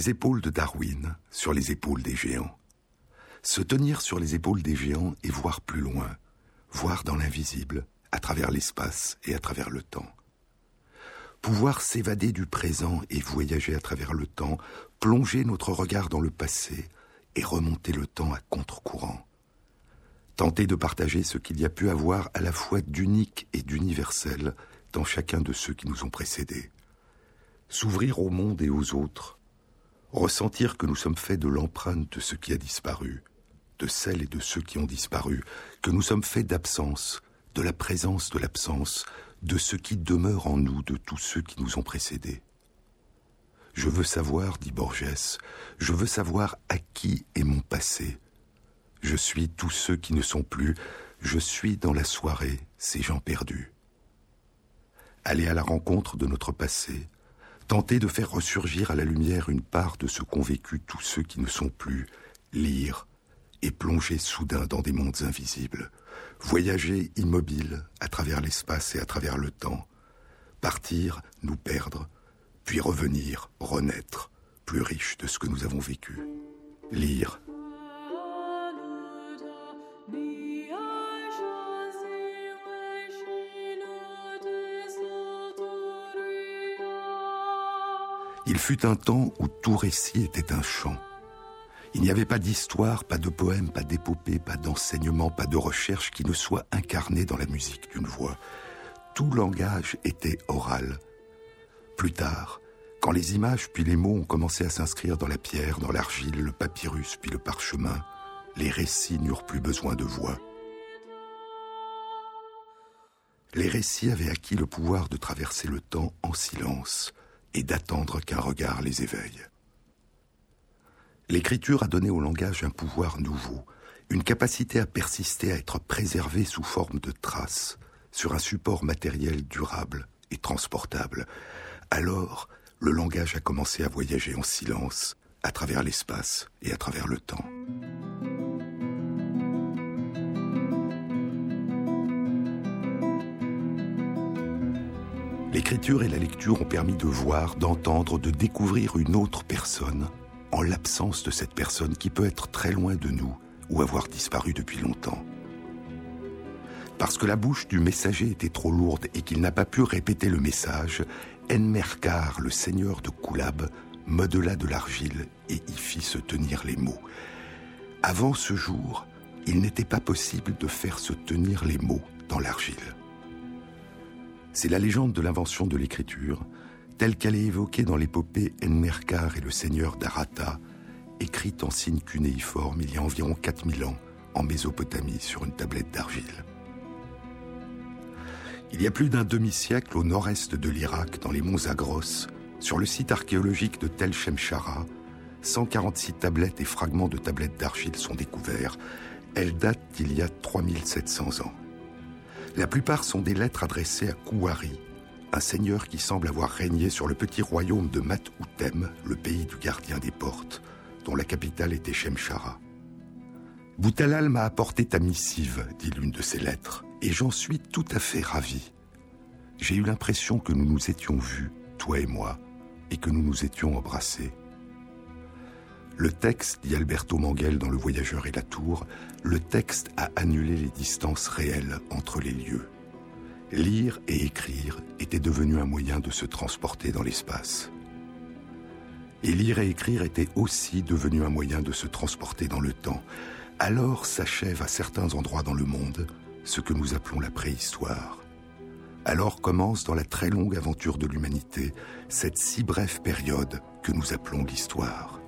les épaules de Darwin, sur les épaules des géants. Se tenir sur les épaules des géants et voir plus loin, voir dans l'invisible, à travers l'espace et à travers le temps. Pouvoir s'évader du présent et voyager à travers le temps, plonger notre regard dans le passé et remonter le temps à contre-courant. Tenter de partager ce qu'il y a pu avoir à la fois d'unique et d'universel dans chacun de ceux qui nous ont précédés. S'ouvrir au monde et aux autres, ressentir que nous sommes faits de l'empreinte de ce qui a disparu, de celles et de ceux qui ont disparu, que nous sommes faits d'absence, de la présence de l'absence, de ce qui demeure en nous de tous ceux qui nous ont précédés. Je veux savoir, dit Borges, je veux savoir à qui est mon passé. Je suis tous ceux qui ne sont plus, je suis dans la soirée ces gens perdus. Aller à la rencontre de notre passé, tenter de faire ressurgir à la lumière une part de ce qu'ont vécu tous ceux qui ne sont plus, lire et plonger soudain dans des mondes invisibles, voyager immobile à travers l'espace et à travers le temps, partir, nous perdre, puis revenir, renaître, plus riche de ce que nous avons vécu. Lire. Il fut un temps où tout récit était un chant il n'y avait pas d'histoire, pas de poème, pas d'épopée, pas d'enseignement, pas de recherche qui ne soit incarné dans la musique d'une voix. Tout langage était oral. Plus tard, quand les images puis les mots ont commencé à s'inscrire dans la pierre, dans l'argile, le papyrus puis le parchemin, les récits n'eurent plus besoin de voix. Les récits avaient acquis le pouvoir de traverser le temps en silence et d'attendre qu'un regard les éveille. L'écriture a donné au langage un pouvoir nouveau, une capacité à persister, à être préservé sous forme de traces, sur un support matériel durable et transportable. Alors, le langage a commencé à voyager en silence, à travers l'espace et à travers le temps. L'écriture et la lecture ont permis de voir, d'entendre, de découvrir une autre personne, en l'absence de cette personne qui peut être très loin de nous ou avoir disparu depuis longtemps. Parce que la bouche du messager était trop lourde et qu'il n'a pas pu répéter le message, Enmerkar, le seigneur de Koulab, modela de l'argile et y fit se tenir les mots. Avant ce jour, il n'était pas possible de faire se tenir les mots dans l'argile. C'est la légende de l'invention de l'écriture, telle qu'elle est évoquée dans l'épopée Enmerkar et le seigneur d'Arata, écrite en signe cunéiforme il y a environ 4000 ans en Mésopotamie sur une tablette d'argile. Il y a plus d'un demi-siècle au nord-est de l'Irak, dans les monts Zagros, sur le site archéologique de Tel Shemshara, 146 tablettes et fragments de tablettes d'argile sont découverts. Elles datent d'il y a 3700 ans. La plupart sont des lettres adressées à Kouari, un seigneur qui semble avoir régné sur le petit royaume de Mat-Outem, le pays du gardien des portes, dont la capitale était Shemshara. Boutalal m'a apporté ta missive, dit l'une de ses lettres, et j'en suis tout à fait ravi. J'ai eu l'impression que nous nous étions vus, toi et moi, et que nous nous étions embrassés. Le texte, dit Alberto Manguel dans Le Voyageur et la Tour, le texte a annulé les distances réelles entre les lieux. Lire et écrire était devenu un moyen de se transporter dans l'espace. Et lire et écrire était aussi devenu un moyen de se transporter dans le temps. Alors s'achève à certains endroits dans le monde ce que nous appelons la préhistoire. Alors commence dans la très longue aventure de l'humanité cette si brève période que nous appelons l'histoire.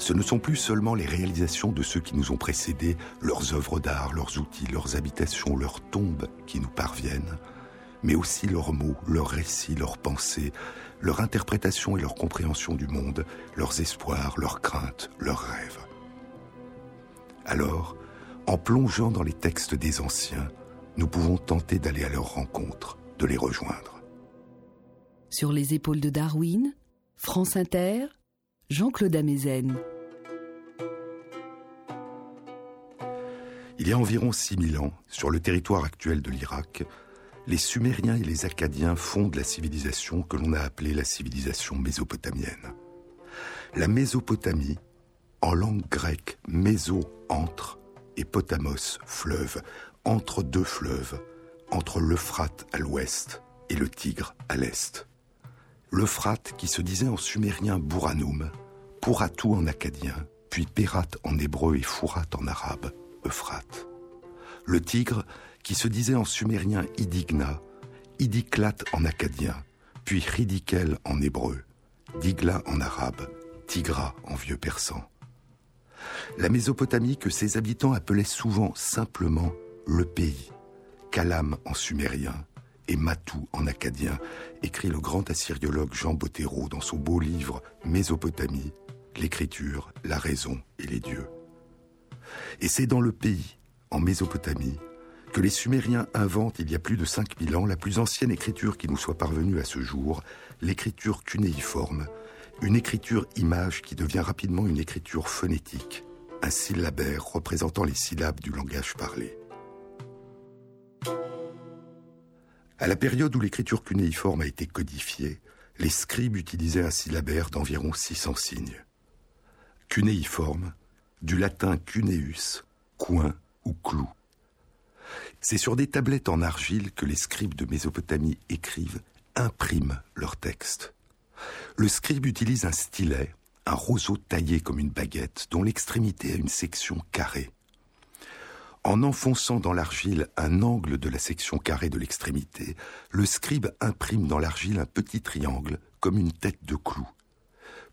Ce ne sont plus seulement les réalisations de ceux qui nous ont précédés, leurs œuvres d'art, leurs outils, leurs habitations, leurs tombes qui nous parviennent, mais aussi leurs mots, leurs récits, leurs pensées, leur interprétation et leur compréhension du monde, leurs espoirs, leurs craintes, leurs rêves. Alors, en plongeant dans les textes des anciens, nous pouvons tenter d'aller à leur rencontre, de les rejoindre. Sur les épaules de Darwin, France Inter, Jean-Claude Amezen. Il y a environ 6000 ans, sur le territoire actuel de l'Irak, les Sumériens et les Acadiens fondent la civilisation que l'on a appelée la civilisation mésopotamienne. La Mésopotamie, en langue grecque, méso, entre, et potamos, fleuve, entre deux fleuves, entre l'Euphrate à l'ouest et le Tigre à l'est. L'Euphrate qui se disait en sumérien Bouranoum, Pourratou en acadien, puis Pérat en hébreu et Fourat en arabe, Euphrate. Le Tigre qui se disait en sumérien Idigna, Idiklat en acadien, puis Ridikel en hébreu, Digla en arabe, Tigra en vieux persan. La Mésopotamie que ses habitants appelaient souvent simplement le pays, Kalam en sumérien et Matou en acadien, écrit le grand assyriologue Jean Bottero dans son beau livre Mésopotamie, l'écriture, la raison et les dieux. Et c'est dans le pays, en Mésopotamie, que les Sumériens inventent il y a plus de 5000 ans la plus ancienne écriture qui nous soit parvenue à ce jour, l'écriture cunéiforme, une écriture image qui devient rapidement une écriture phonétique, un syllabaire représentant les syllabes du langage parlé. À la période où l'écriture cunéiforme a été codifiée, les scribes utilisaient un syllabaire d'environ 600 signes. Cunéiforme, du latin cuneus, coin ou clou. C'est sur des tablettes en argile que les scribes de Mésopotamie écrivent, impriment leurs textes. Le scribe utilise un stylet, un roseau taillé comme une baguette, dont l'extrémité a une section carrée. En enfonçant dans l'argile un angle de la section carrée de l'extrémité, le scribe imprime dans l'argile un petit triangle comme une tête de clou.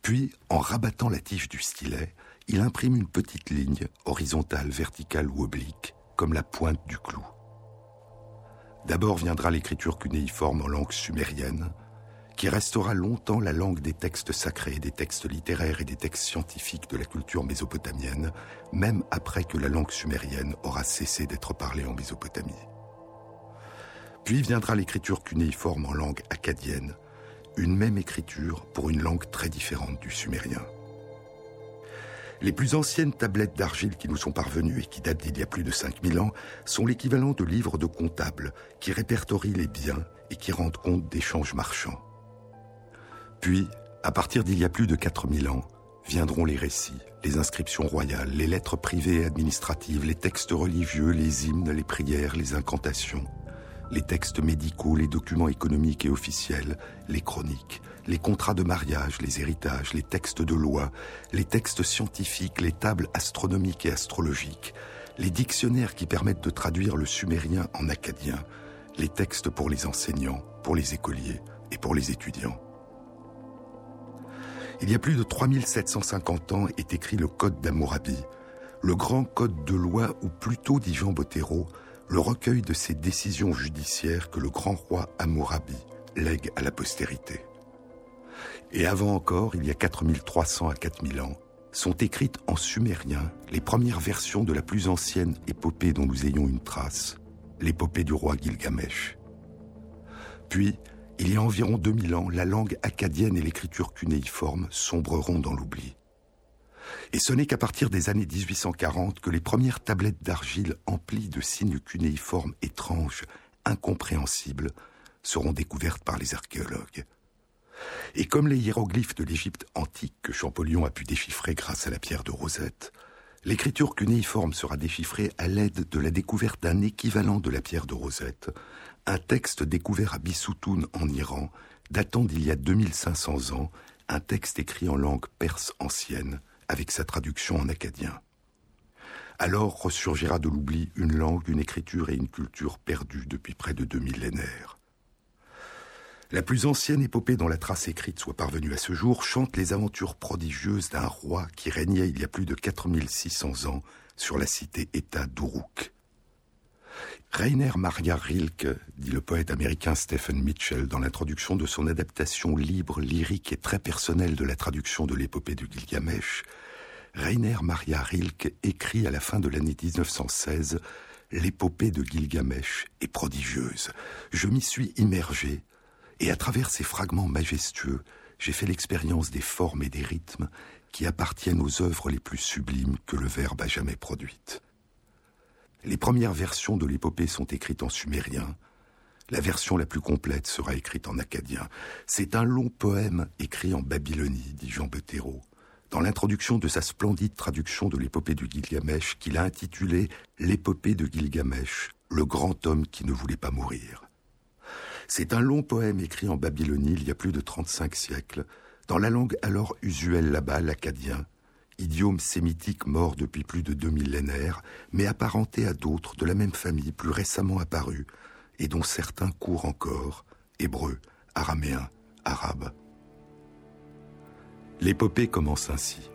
Puis, en rabattant la tige du stylet, il imprime une petite ligne, horizontale, verticale ou oblique, comme la pointe du clou. D'abord viendra l'écriture cunéiforme en langue sumérienne, qui restera longtemps la langue des textes sacrés, des textes littéraires et des textes scientifiques de la culture mésopotamienne, même après que la langue sumérienne aura cessé d'être parlée en Mésopotamie. Puis viendra l'écriture cunéiforme en langue acadienne, une même écriture pour une langue très différente du sumérien. Les plus anciennes tablettes d'argile qui nous sont parvenues et qui datent d'il y a plus de 5000 ans sont l'équivalent de livres de comptables qui répertorient les biens et qui rendent compte d'échanges marchands. Puis, à partir d'il y a plus de 4000 ans, viendront les récits, les inscriptions royales, les lettres privées et administratives, les textes religieux, les hymnes, les prières, les incantations, les textes médicaux, les documents économiques et officiels, les chroniques, les contrats de mariage, les héritages, les textes de loi, les textes scientifiques, les tables astronomiques et astrologiques, les dictionnaires qui permettent de traduire le sumérien en acadien, les textes pour les enseignants, pour les écoliers et pour les étudiants. Il y a plus de 3750 ans est écrit le Code d'Amourabi, le grand code de loi ou plutôt, dit Jean Bottero, le recueil de ces décisions judiciaires que le grand roi Amourabi lègue à la postérité. Et avant encore, il y a 4300 à 4000 ans, sont écrites en sumérien les premières versions de la plus ancienne épopée dont nous ayons une trace, l'épopée du roi Gilgamesh. Puis, il y a environ 2000 ans, la langue acadienne et l'écriture cunéiforme sombreront dans l'oubli. Et ce n'est qu'à partir des années 1840 que les premières tablettes d'argile emplies de signes cunéiformes étranges, incompréhensibles, seront découvertes par les archéologues. Et comme les hiéroglyphes de l'Égypte antique que Champollion a pu déchiffrer grâce à la pierre de Rosette, l'écriture cunéiforme sera déchiffrée à l'aide de la découverte d'un équivalent de la pierre de Rosette, un texte découvert à Bissoutoun en Iran, datant d'il y a 2500 ans, un texte écrit en langue perse ancienne, avec sa traduction en acadien. Alors ressurgira de l'oubli une langue, une écriture et une culture perdues depuis près de deux millénaires. La plus ancienne épopée dont la trace écrite soit parvenue à ce jour chante les aventures prodigieuses d'un roi qui régnait il y a plus de 4600 ans sur la cité-État d'Uruk. Rainer Maria Rilke, dit le poète américain Stephen Mitchell dans l'introduction de son adaptation libre, lyrique et très personnelle de la traduction de l'épopée du Gilgamesh, Rainer Maria Rilke écrit à la fin de l'année 1916 L'épopée de Gilgamesh est prodigieuse. Je m'y suis immergé et à travers ces fragments majestueux, j'ai fait l'expérience des formes et des rythmes qui appartiennent aux œuvres les plus sublimes que le Verbe a jamais produites. Les premières versions de l'épopée sont écrites en sumérien, La version la plus complète sera écrite en acadien. C'est un long poème écrit en Babylonie, dit Jean Bethérault. Dans l'introduction de sa splendide traduction de l'épopée de Gilgamesh, qu'il a intitulée L'épopée de Gilgamesh, le grand homme qui ne voulait pas mourir. C'est un long poème écrit en Babylonie il y a plus de 35 siècles, dans la langue alors usuelle là-bas, l'acadien, idiome sémitique mort depuis plus de deux millénaires, mais apparenté à d'autres de la même famille plus récemment apparus, et dont certains courent encore, hébreu, araméen, arabe. L'épopée commence ainsi.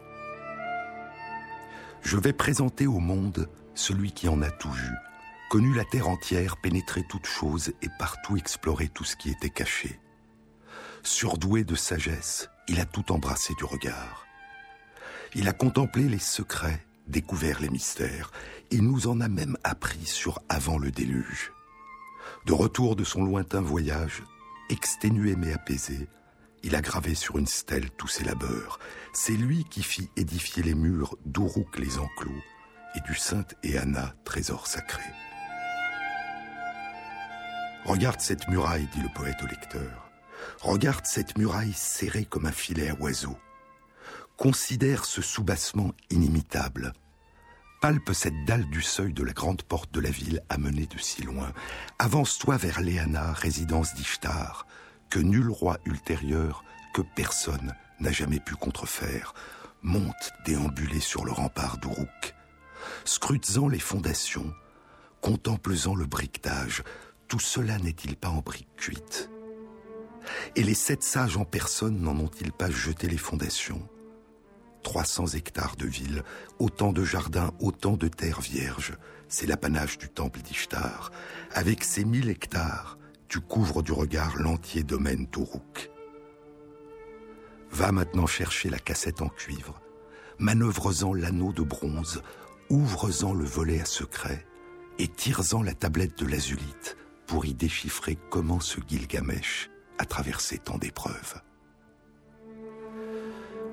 Je vais présenter au monde celui qui en a tout vu, connu la terre entière, pénétré toutes choses et partout exploré tout ce qui était caché. Surdoué de sagesse, il a tout embrassé du regard. Il a contemplé les secrets, découvert les mystères, il nous en a même appris sur avant le déluge. De retour de son lointain voyage, exténué mais apaisé, il a gravé sur une stèle tous ses labeurs. C'est lui qui fit édifier les murs d'Uruk les enclos et du Sainte Éana, trésor sacré. Regarde cette muraille, dit le poète au lecteur. Regarde cette muraille serrée comme un filet à oiseaux. Considère ce soubassement inimitable, palpe cette dalle du seuil de la grande porte de la ville amenée de si loin. Avance-toi vers Léana, résidence d'Ishtar, que nul roi ultérieur, que personne n'a jamais pu contrefaire. Monte déambulé sur le rempart d'Uruk. Scrutes-en les fondations, contemples-en le briquetage, tout cela n'est-il pas en briques cuites? Et les sept sages en personne n'en ont-ils pas jeté les fondations? 300 hectares de ville, autant de jardins, autant de terres vierges. C'est l'apanage du temple d'Ishtar. Avec ces 1000 hectares, tu couvres du regard l'entier domaine d'Uruk. Va maintenant chercher la cassette en cuivre, manœuvre-en l'anneau de bronze, ouvre-en le volet à secret et tire-en la tablette de l'azulite pour y déchiffrer comment ce Gilgamesh a traversé tant d'épreuves.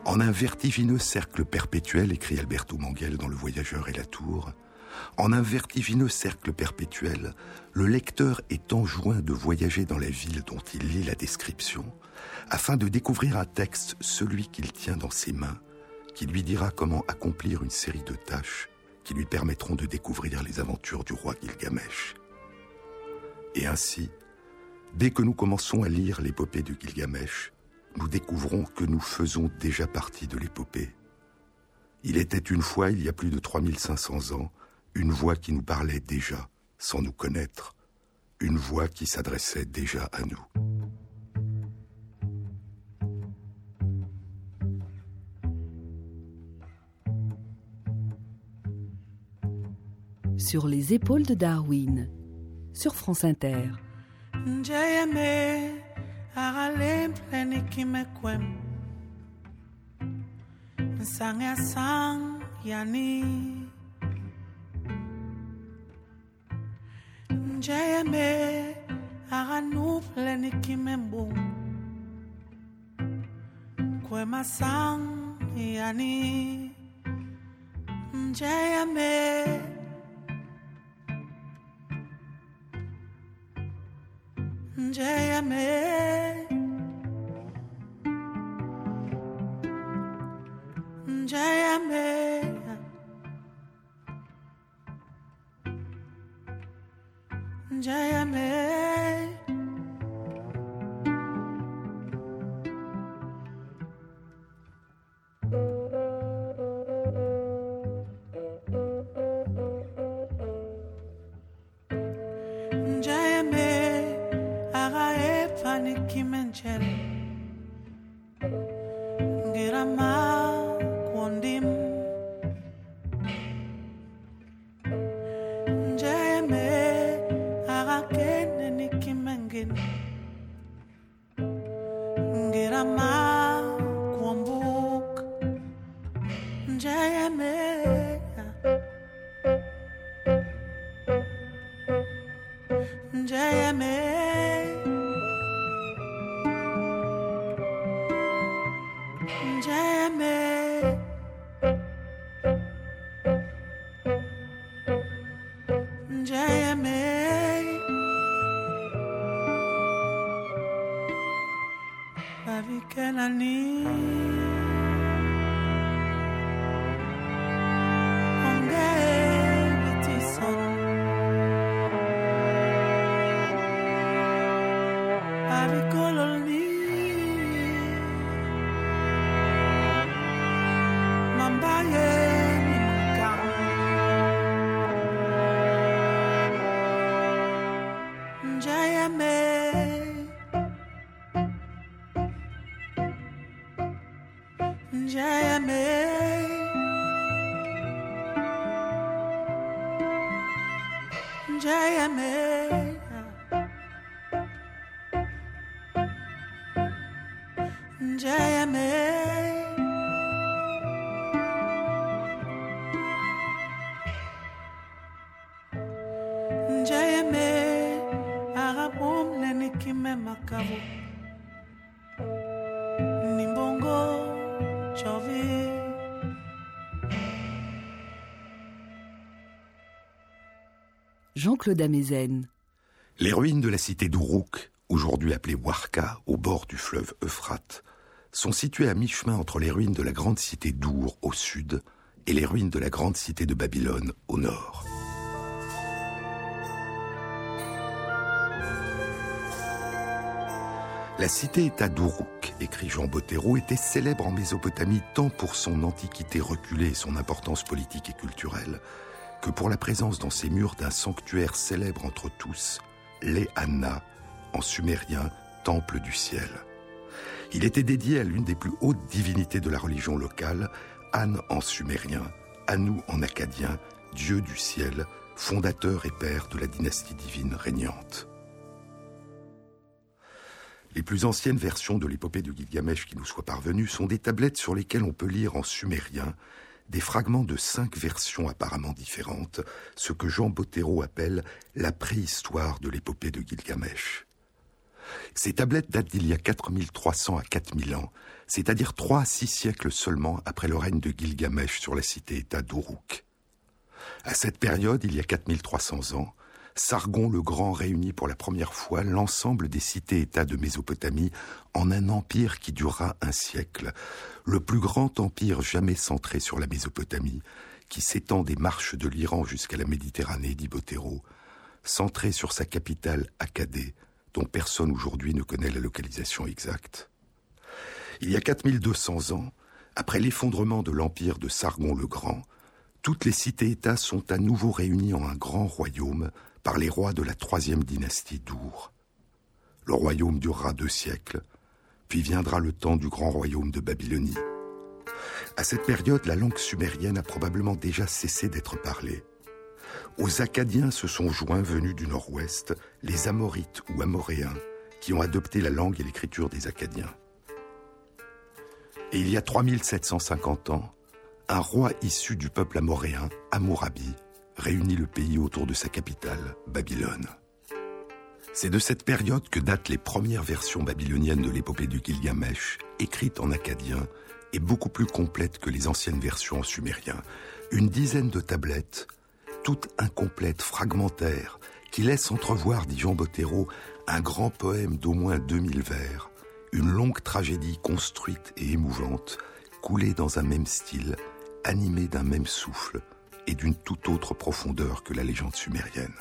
En un vertigineux cercle perpétuel, écrit Alberto Manguel dans Le Voyageur et la Tour, en un vertigineux cercle perpétuel, le lecteur est enjoint de voyager dans la ville dont il lit la description, afin de découvrir un texte, celui qu'il tient dans ses mains, qui lui dira comment accomplir une série de tâches qui lui permettront de découvrir les aventures du roi Gilgamesh. Et ainsi, dès que nous commençons à lire l'épopée de Gilgamesh, nous découvrons que nous faisons déjà partie de l'épopée. Il était une fois, il y a plus de 3500 ans, une voix qui nous parlait déjà, sans nous connaître, une voix qui s'adressait déjà à nous. Sur les épaules de Darwin, sur France Inter. Jayame Aranu plenikimembu Kwema sang yani Jayame Jayame when I need. Jean-Claude Amezen. Les ruines de la cité d'Uruk, aujourd'hui appelée Warka, au bord du fleuve Euphrate, sont situées à mi-chemin entre les ruines de la grande cité d'Our au sud et les ruines de la grande cité de Babylone au nord. La cité-État d'Uruk, écrit Jean Bottero, était célèbre en Mésopotamie tant pour son antiquité reculée et son importance politique et culturelle, que pour la présence dans ses murs d'un sanctuaire célèbre entre tous, l'Ehanna, en sumérien, temple du ciel. Il était dédié à l'une des plus hautes divinités de la religion locale, An en sumérien, Anu en acadien, dieu du ciel, fondateur et père de la dynastie divine régnante. Les plus anciennes versions de l'épopée de Gilgamesh qui nous soient parvenues sont des tablettes sur lesquelles on peut lire en sumérien des fragments de cinq versions apparemment différentes, ce que Jean Bottero appelle la préhistoire de l'épopée de Gilgamesh. Ces tablettes datent d'il y a 4300 à 4000 ans, c'est-à-dire trois à six siècles seulement après le règne de Gilgamesh sur la cité-État d'Uruk. À cette période, il y a 4300 ans, Sargon le Grand réunit pour la première fois l'ensemble des cités-États de Mésopotamie en un empire qui durera un siècle, le plus grand empire jamais centré sur la Mésopotamie, qui s'étend des marches de l'Iran jusqu'à la Méditerranée, dit Bottero, centré sur sa capitale Akkadé, dont personne aujourd'hui ne connaît la localisation exacte. Il y a 4200 ans, après l'effondrement de l'empire de Sargon le Grand, toutes les cités-États sont à nouveau réunies en un grand royaume par les rois de la troisième dynastie d'Our. Le royaume durera deux siècles, puis viendra le temps du grand royaume de Babylonie. À cette période, la langue sumérienne a probablement déjà cessé d'être parlée. Aux Acadiens se sont joints venus du nord-ouest les Amorites ou Amoréens qui ont adopté la langue et l'écriture des Acadiens. Et il y a 3750 ans, un roi issu du peuple amoréen, Amourabi, réunit le pays autour de sa capitale, Babylone. C'est de cette période que datent les premières versions babyloniennes de l'épopée du Gilgamesh, écrites en acadien et beaucoup plus complètes que les anciennes versions en sumérien. Une dizaine de tablettes, toutes incomplètes, fragmentaires, qui laissent entrevoir, dit Jean Bottero, un grand poème d'au moins 2000 vers, une longue tragédie construite et émouvante, coulée dans un même style, animée d'un même souffle et d'une toute autre profondeur que la légende sumérienne.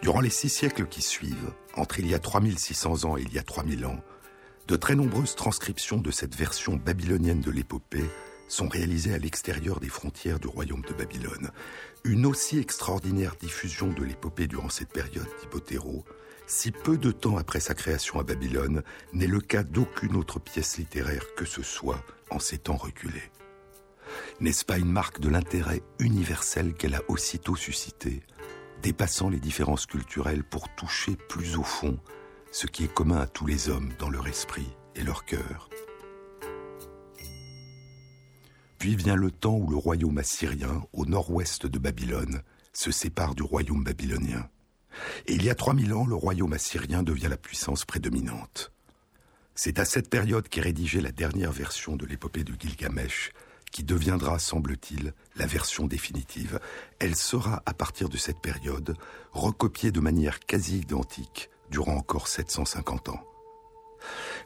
Durant les six siècles qui suivent, entre il y a 3600 ans et il y a 3000 ans, de très nombreuses transcriptions de cette version babylonienne de l'épopée sont réalisées à l'extérieur des frontières du royaume de Babylone. Une aussi extraordinaire diffusion de l'épopée durant cette période, dit si peu de temps après sa création à Babylone, n'est le cas d'aucune autre pièce littéraire que ce soit en ces temps reculés. N'est-ce pas une marque de l'intérêt universel qu'elle a aussitôt suscité, dépassant les différences culturelles pour toucher plus au fond ce qui est commun à tous les hommes dans leur esprit et leur cœur? Puis vient le temps où le royaume assyrien, au nord-ouest de Babylone, se sépare du royaume babylonien. Et il y a 3000 ans, le royaume assyrien devient la puissance prédominante. C'est à cette période qu'est rédigée la dernière version de l'épopée de Gilgamesh, qui deviendra, semble-t-il, la version définitive. Elle sera, à partir de cette période, recopiée de manière quasi identique durant encore 750 ans.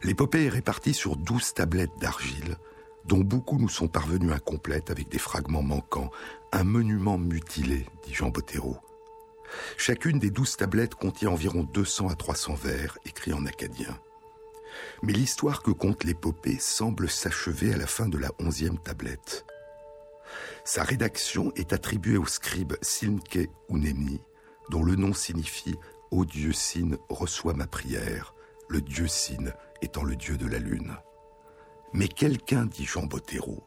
L'épopée est répartie sur douze tablettes d'argile, dont beaucoup nous sont parvenus incomplètes avec des fragments manquants, un monument mutilé, dit Jean Bottero. Chacune des douze tablettes contient environ 200 à 300 vers écrits en acadien. Mais l'histoire que compte l'épopée semble s'achever à la fin de la onzième tablette. Sa rédaction est attribuée au scribe Silmke Unemi, dont le nom signifie Ô Dieu Sine, reçois ma prière, le Dieu Sine étant le Dieu de la lune. Mais quelqu'un, dit Jean Bottero,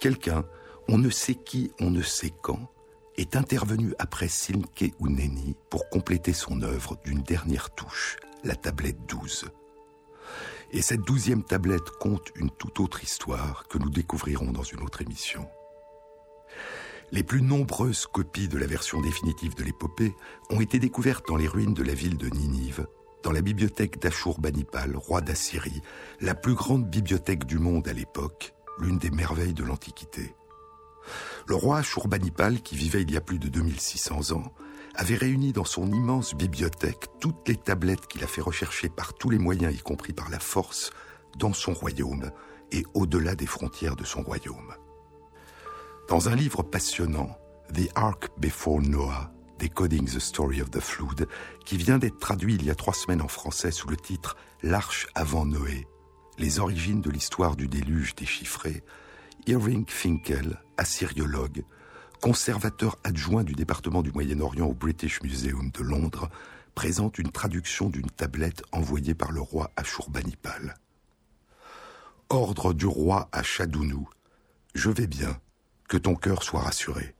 quelqu'un, on ne sait qui, on ne sait quand, est intervenu après Silke Uneni pour compléter son œuvre d'une dernière touche, la tablette 12. Et cette douzième tablette compte une toute autre histoire que nous découvrirons dans une autre émission. Les plus nombreuses copies de la version définitive de l'épopée ont été découvertes dans les ruines de la ville de Ninive, dans la bibliothèque d'Ashurbanipal, roi d'Assyrie, la plus grande bibliothèque du monde à l'époque, l'une des merveilles de l'Antiquité. Le roi Ashurbanipal, qui vivait il y a plus de 2600 ans, avait réuni dans son immense bibliothèque toutes les tablettes qu'il a fait rechercher par tous les moyens, y compris par la force, dans son royaume et au-delà des frontières de son royaume. Dans un livre passionnant, The Ark Before Noah, Decoding the Story of the Flood, qui vient d'être traduit il y a trois semaines en français sous le titre L'Arche avant Noé, les origines de l'histoire du déluge déchiffrée, Irving Finkel, assyriologue, conservateur adjoint du département du Moyen-Orient au British Museum de Londres, présente une traduction d'une tablette envoyée par le roi Ashurbanipal. Ordre du roi à Chadounou. Je vais bien que ton cœur soit rassuré.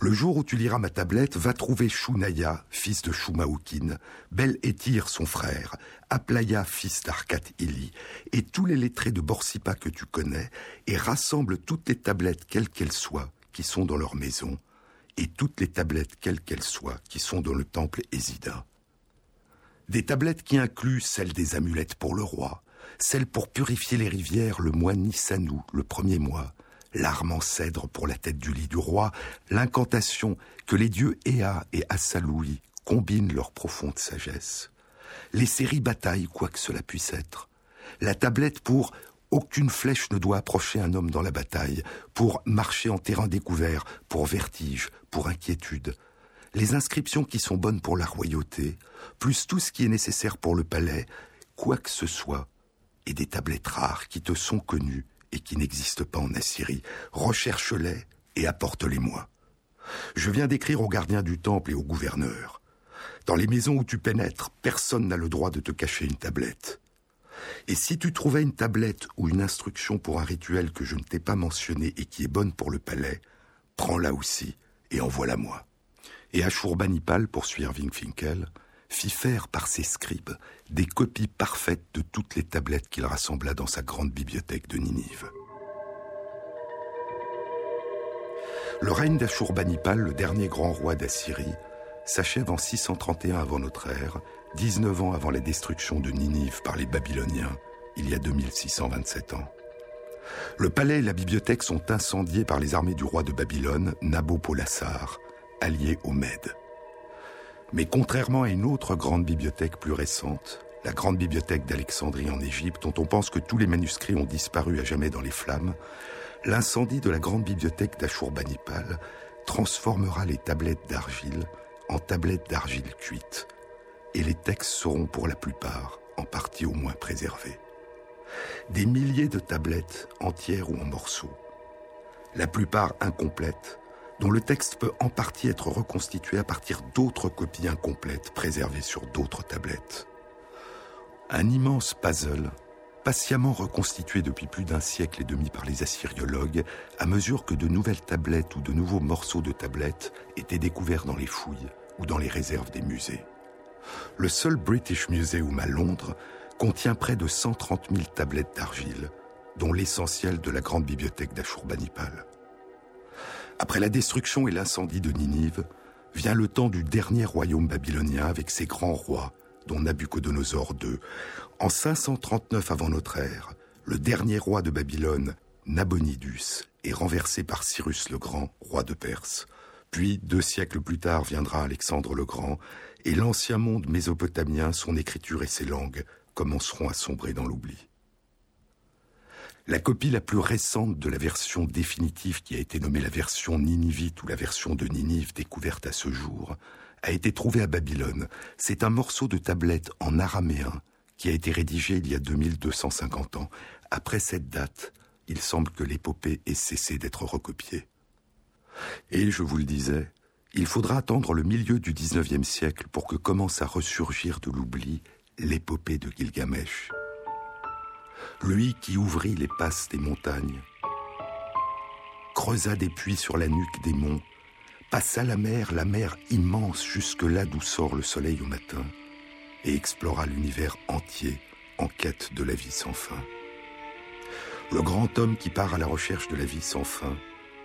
Le jour où tu liras ma tablette, va trouver Shunaya, fils de Shumaoukin, Bel Etir, son frère, Aplaya, fils d'Arkat Ili, et tous les lettrés de Borsipa que tu connais, et rassemble toutes les tablettes, quelles qu'elles soient, qui sont dans leur maison, et toutes les tablettes, quelles qu'elles soient, qui sont dans le temple Hésida. Des tablettes qui incluent celles des amulettes pour le roi, celles pour purifier les rivières le mois Nissanou, le premier mois, l'arme en cèdre pour la tête du lit du roi, l'incantation que les dieux Ea et Assaloui combinent leur profonde sagesse, les séries batailles, quoi que cela puisse être, la tablette pour aucune flèche ne doit approcher un homme dans la bataille, pour marcher en terrain découvert, pour vertige, pour inquiétude, les inscriptions qui sont bonnes pour la royauté, plus tout ce qui est nécessaire pour le palais, quoi que ce soit, et des tablettes rares qui te sont connues et qui n'existent pas en Assyrie. Recherche-les et apporte-les-moi. Je viens d'écrire au gardien du temple et au gouverneur. Dans les maisons où tu pénètres, personne n'a le droit de te cacher une tablette. Et si tu trouvais une tablette ou une instruction pour un rituel que je ne t'ai pas mentionné et qui est bonne pour le palais, prends-la aussi et envoie-la moi. Et Ashurbanipal, poursuit Irving Finkel, fit faire par ses scribes des copies parfaites de toutes les tablettes qu'il rassembla dans sa grande bibliothèque de Ninive. Le règne d'Ashurbanipal, le dernier grand roi d'Assyrie, s'achève en 631 avant notre ère, 19 ans avant la destruction de Ninive par les Babyloniens, il y a 2627 ans. Le palais et la bibliothèque sont incendiés par les armées du roi de Babylone, Nabopolassar, allié aux Mèdes. Mais contrairement à une autre grande bibliothèque plus récente, la grande bibliothèque d'Alexandrie en Égypte, dont on pense que tous les manuscrits ont disparu à jamais dans les flammes, l'incendie de la grande bibliothèque d'Ashurbanipal transformera les tablettes d'argile en tablettes d'argile cuites, et les textes seront pour la plupart, en partie au moins préservés. Des milliers de tablettes, entières ou en morceaux, la plupart incomplètes, dont le texte peut en partie être reconstitué à partir d'autres copies incomplètes préservées sur d'autres tablettes. Un immense puzzle, patiemment reconstitué depuis plus d'un siècle et demi par les assyriologues, à mesure que de nouvelles tablettes ou de nouveaux morceaux de tablettes étaient découverts dans les fouilles ou dans les réserves des musées. Le seul British Museum à Londres contient près de 130 000 tablettes d'argile, dont l'essentiel de la grande bibliothèque d'Ashurbanipal. Après la destruction et l'incendie de Ninive, vient le temps du dernier royaume babylonien avec ses grands rois, dont Nabucodonosor II. En 539 avant notre ère, le dernier roi de Babylone, Nabonidus, est renversé par Cyrus le Grand, roi de Perse. Puis, deux siècles plus tard, viendra Alexandre le Grand, et l'ancien monde mésopotamien, son écriture et ses langues, commenceront à sombrer dans l'oubli. La copie la plus récente de la version définitive qui a été nommée la version ninivite ou la version de Ninive découverte à ce jour a été trouvée à Babylone. C'est un morceau de tablette en araméen qui a été rédigé il y a 2250 ans. Après cette date, il semble que l'épopée ait cessé d'être recopiée. Et je vous le disais, il faudra attendre le milieu du XIXe siècle pour que commence à ressurgir de l'oubli l'épopée de Gilgamesh. Lui qui ouvrit les passes des montagnes, creusa des puits sur la nuque des monts, passa la mer, la mer immense jusque là d'où sort le soleil au matin, et explora l'univers entier en quête de la vie sans fin. Le grand homme qui part à la recherche de la vie sans fin,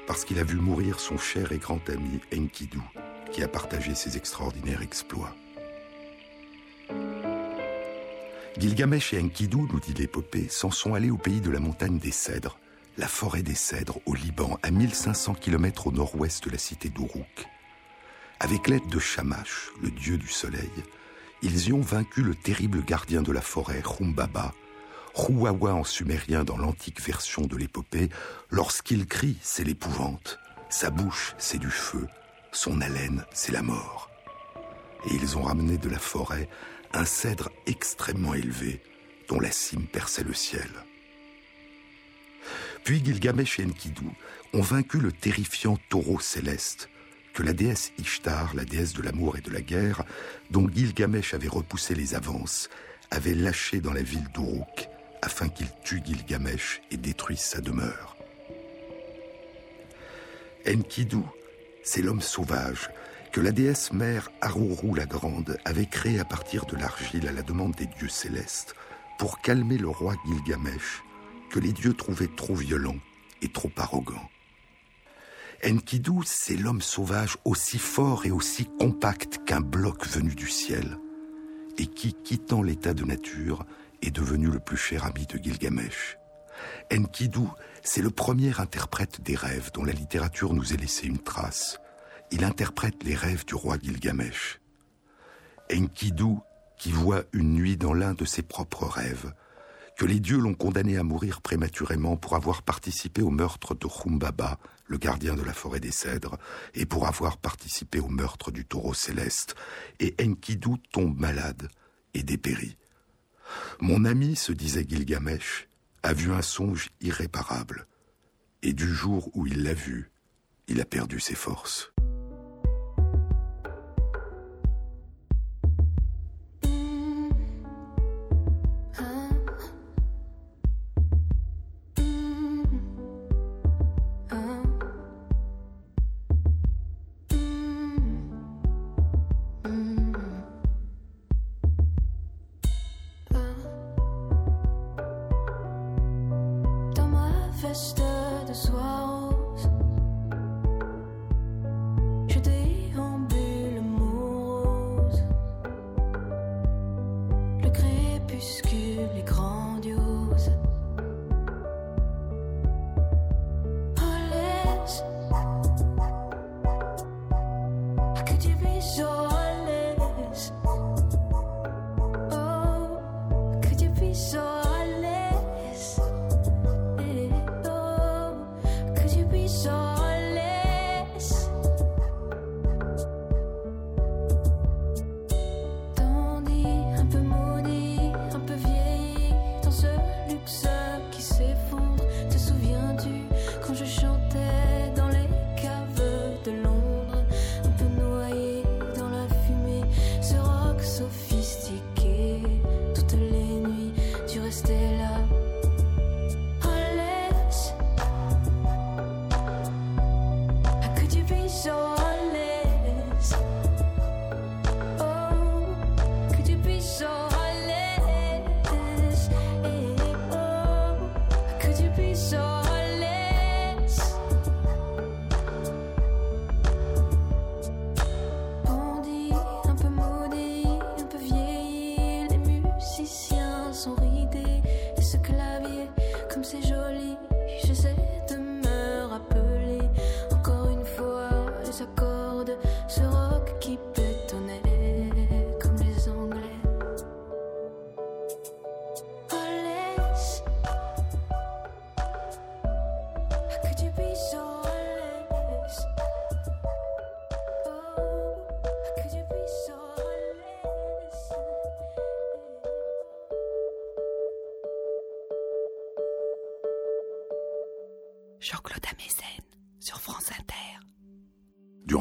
parce qu'il a vu mourir son cher et grand ami Enkidu, qui a partagé ses extraordinaires exploits. Gilgamesh et Enkidu, nous dit l'épopée, s'en sont allés au pays de la montagne des cèdres, la forêt des cèdres au Liban, à 1500 km au nord-ouest de la cité d'Uruk. Avec l'aide de Shamash, le dieu du soleil, ils y ont vaincu le terrible gardien de la forêt, Humbaba, Rouawa en sumérien dans l'antique version de l'épopée, lorsqu'il crie, c'est l'épouvante, sa bouche, c'est du feu, son haleine, c'est la mort. Et ils ont ramené de la forêt un cèdre extrêmement élevé, dont la cime perçait le ciel. Puis Gilgamesh et Enkidu ont vaincu le terrifiant taureau céleste, que la déesse Ishtar, la déesse de l'amour et de la guerre, dont Gilgamesh avait repoussé les avances, avait lâché dans la ville d'Uruk afin qu'il tue Gilgamesh et détruise sa demeure. Enkidu, c'est l'homme sauvage que la déesse mère Aruru la Grande avait créé à partir de l'argile à la demande des dieux célestes pour calmer le roi Gilgamesh que les dieux trouvaient trop violent et trop arrogant. Enkidu, c'est l'homme sauvage aussi fort et aussi compact qu'un bloc venu du ciel, et qui, quittant l'état de nature, est devenu le plus cher ami de Gilgamesh. Enkidu, c'est le premier interprète des rêves dont la littérature nous ait laissé une trace. Il interprète les rêves du roi Gilgamesh. Enkidu, qui voit une nuit dans l'un de ses propres rêves, que les dieux l'ont condamné à mourir prématurément pour avoir participé au meurtre de Humbaba, le gardien de la forêt des cèdres, et pour avoir participé au meurtre du taureau céleste, et Enkidu tombe malade et dépérit. Mon ami, se disait Gilgamesh, a vu un songe irréparable, et du jour où il l'a vu, il a perdu ses forces.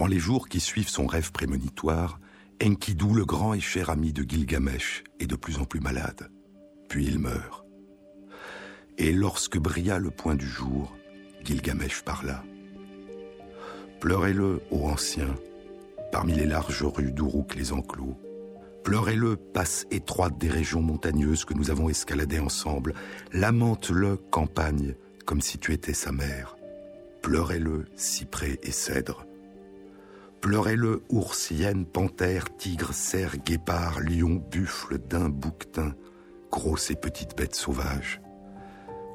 Durant les jours qui suivent son rêve prémonitoire, Enkidu, le grand et cher ami de Gilgamesh, est de plus en plus malade. Puis il meurt. Et lorsque brilla le point du jour, Gilgamesh parla. Pleurez-le, ô ancien, parmi les larges rues d'Uruk les enclos. Pleurez-le, passe étroite des régions montagneuses que nous avons escaladées ensemble. Lamente-le, campagne, comme si tu étais sa mère. Pleurez-le, cyprès et cèdre. Pleurez-le, ours, hyène, panthère, tigre, cerf, guépard, lion, buffle, daim, bouquetin, grosses et petites bêtes sauvages.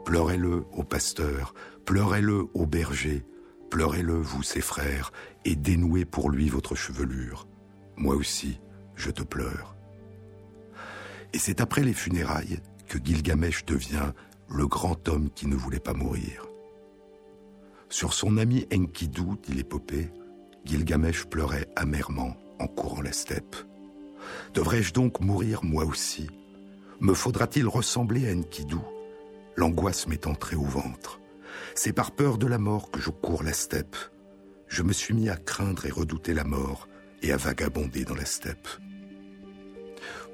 Pleurez-le, ô pasteur, pleurez-le, ô berger, pleurez-le, vous ses frères, et dénouez pour lui votre chevelure. Moi aussi, je te pleure. Et c'est après les funérailles que Gilgamesh devient le grand homme qui ne voulait pas mourir. Sur son ami Enkidu, dit l'épopée, Gilgamesh pleurait amèrement en courant la steppe. Devrais-je donc mourir moi aussi? Me faudra-t-il ressembler à Enkidu? L'angoisse m'est entrée au ventre. C'est par peur de la mort que je cours la steppe. Je me suis mis à craindre et redouter la mort et à vagabonder dans la steppe.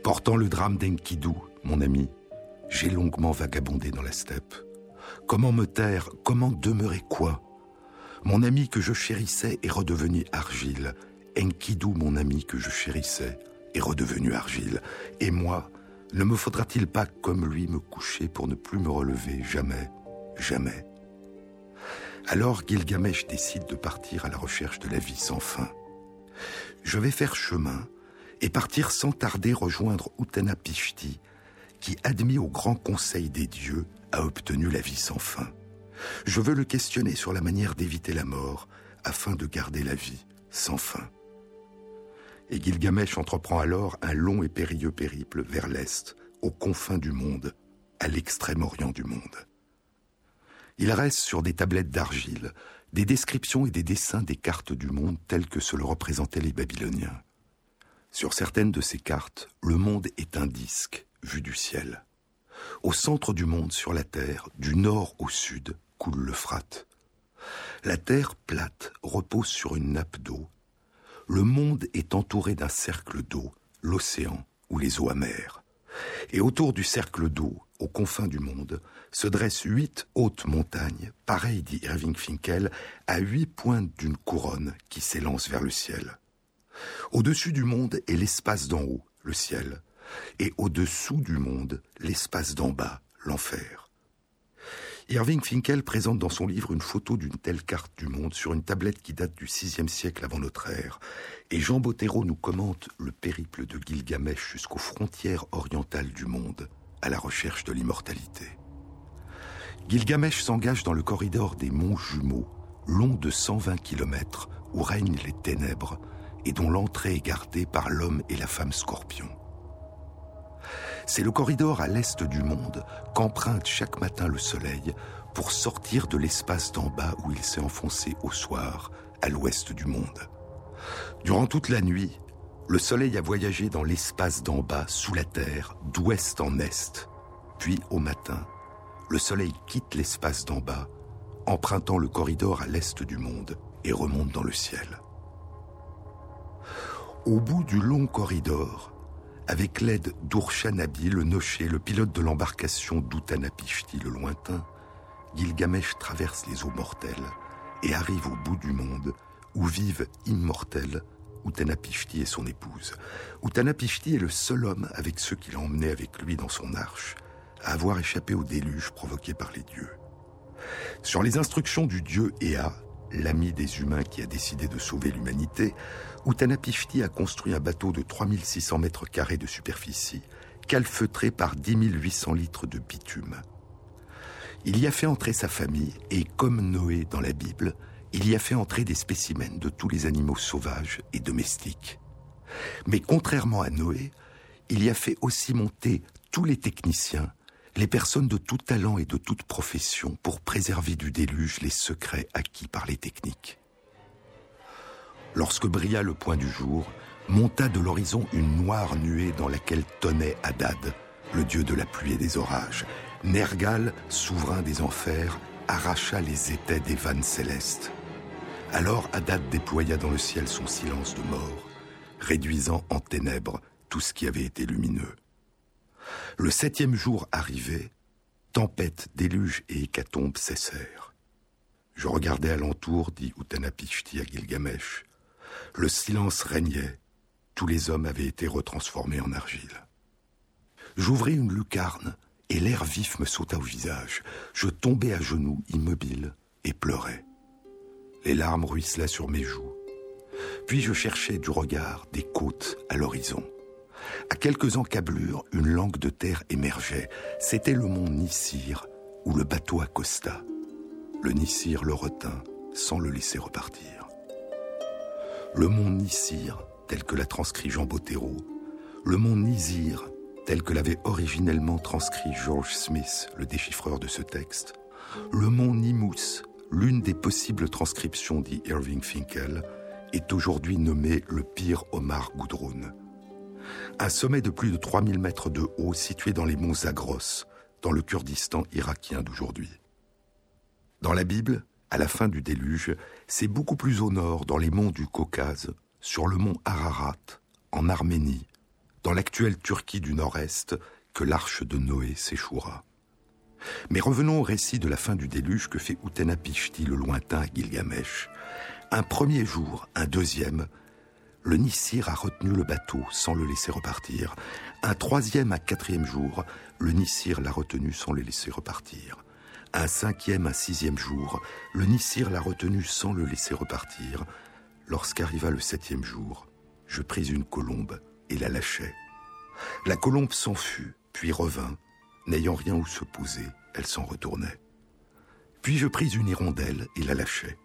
Portant le drame d'Enkidu, mon ami, j'ai longuement vagabondé dans la steppe. Comment me taire? Comment demeurer quoi? Mon ami que je chérissais est redevenu argile. Enkidu, mon ami que je chérissais, est redevenu argile. Et moi, ne me faudra-t-il pas comme lui me coucher pour ne plus me relever Jamais, jamais? Alors Gilgamesh décide de partir à la recherche de la vie sans fin. Je vais faire chemin et partir sans tarder rejoindre Uttanapishti, qui, admis au grand conseil des dieux, a obtenu la vie sans fin. Je veux le questionner sur la manière d'éviter la mort afin de garder la vie sans fin. Et Gilgamesh entreprend alors un long et périlleux périple vers l'est, aux confins du monde, à l'extrême orient du monde. Il reste sur des tablettes d'argile des descriptions et des dessins des cartes du monde telles que se le représentaient les Babyloniens. Sur certaines de ces cartes, le monde est un disque vu du ciel. Au centre du monde, sur la Terre, du nord au sud, coule l'Euphrate. La Terre plate repose sur une nappe d'eau. Le monde est entouré d'un cercle d'eau, l'océan ou les eaux amères. Et autour du cercle d'eau, aux confins du monde, se dressent huit hautes montagnes, pareilles, dit Irving Finkel, à huit pointes d'une couronne qui s'élance vers le ciel. Au-dessus du monde est l'espace d'en haut, le ciel, et au-dessous du monde, l'espace d'en bas, l'enfer. Irving Finkel présente dans son livre une photo d'une telle carte du monde sur une tablette qui date du VIe siècle avant notre ère, et Jean Bottero nous commente le périple de Gilgamesh jusqu'aux frontières orientales du monde, à la recherche de l'immortalité. Gilgamesh s'engage dans le corridor des monts jumeaux, long de 120 km, où règnent les ténèbres et dont l'entrée est gardée par l'homme et la femme scorpion. C'est le corridor à l'est du monde qu'emprunte chaque matin le soleil pour sortir de l'espace d'en bas où il s'est enfoncé au soir, à l'ouest du monde. Durant toute la nuit, le soleil a voyagé dans l'espace d'en bas, sous la terre, d'ouest en est. Puis, au matin, le soleil quitte l'espace d'en bas, empruntant le corridor à l'est du monde et remonte dans le ciel. Au bout du long corridor, avec l'aide d'Urshanabi, le nocher, le pilote de l'embarcation d'Utanapishti le lointain, Gilgamesh traverse les eaux mortelles et arrive au bout du monde où vivent immortels Utanapishti et son épouse. Utanapishti est le seul homme avec ceux qu'il a emmenés avec lui dans son arche à avoir échappé au déluge provoqué par les dieux. Sur les instructions du dieu Ea, l'ami des humains qui a décidé de sauver l'humanité, Utanapishti a construit un bateau de 3600 mètres carrés de superficie, calfeutré par 10 800 litres de bitume. Il y a fait entrer sa famille et, comme Noé dans la Bible, il y a fait entrer des spécimens de tous les animaux sauvages et domestiques. Mais contrairement à Noé, il y a fait aussi monter tous les techniciens, les personnes de tout talent et de toute profession pour préserver du déluge les secrets acquis par les techniques. Lorsque brilla le point du jour, monta de l'horizon une noire nuée dans laquelle tonnait Hadad, le dieu de la pluie et des orages. Nergal, souverain des enfers, arracha les étais des vannes célestes. Alors Hadad déploya dans le ciel son silence de mort, réduisant en ténèbres tout ce qui avait été lumineux. Le septième jour arrivé, tempête, déluge et hécatombe cessèrent. Je regardais alentour, dit Utanapishti à Gilgamesh. Le silence régnait, tous les hommes avaient été retransformés en argile. J'ouvris une lucarne et l'air vif me sauta au visage. Je tombai à genoux, immobile, et pleurais. Les larmes ruisselaient sur mes joues. Puis je cherchais du regard des côtes à l'horizon. À quelques encablures, une langue de terre émergeait. C'était le mont Nissir, où le bateau accosta. Le Nissir le retint sans le laisser repartir. Le mont Nissir, tel que l'a transcrit Jean Bottero, le mont Nizir, tel que l'avait originellement transcrit George Smith, le déchiffreur de ce texte, le mont Nimous, l'une des possibles transcriptions dit Irving Finkel, est aujourd'hui nommé le pire Omar Gudrun. Un sommet de plus de 3000 mètres de haut situé dans les monts Zagros, dans le Kurdistan irakien d'aujourd'hui. Dans la Bible, à la fin du déluge, c'est beaucoup plus au nord, dans les monts du Caucase, sur le mont Ararat, en Arménie, dans l'actuelle Turquie du Nord-Est, que l'arche de Noé s'échouera. Mais revenons au récit de la fin du déluge que fait Utenapishti le lointain à Gilgamesh. Un premier jour, un deuxième, le Nissir a retenu le bateau sans le laisser repartir. Un troisième, un quatrième jour, le Nissir l'a retenu sans le laisser repartir. Un cinquième, un sixième jour, le Nissir l'a retenu sans le laisser repartir. Lorsqu'arriva le septième jour, je pris une colombe et la lâchai. La colombe s'en fut, puis revint. N'ayant rien où se poser, elle s'en retournait. Puis je pris une hirondelle et la lâchai.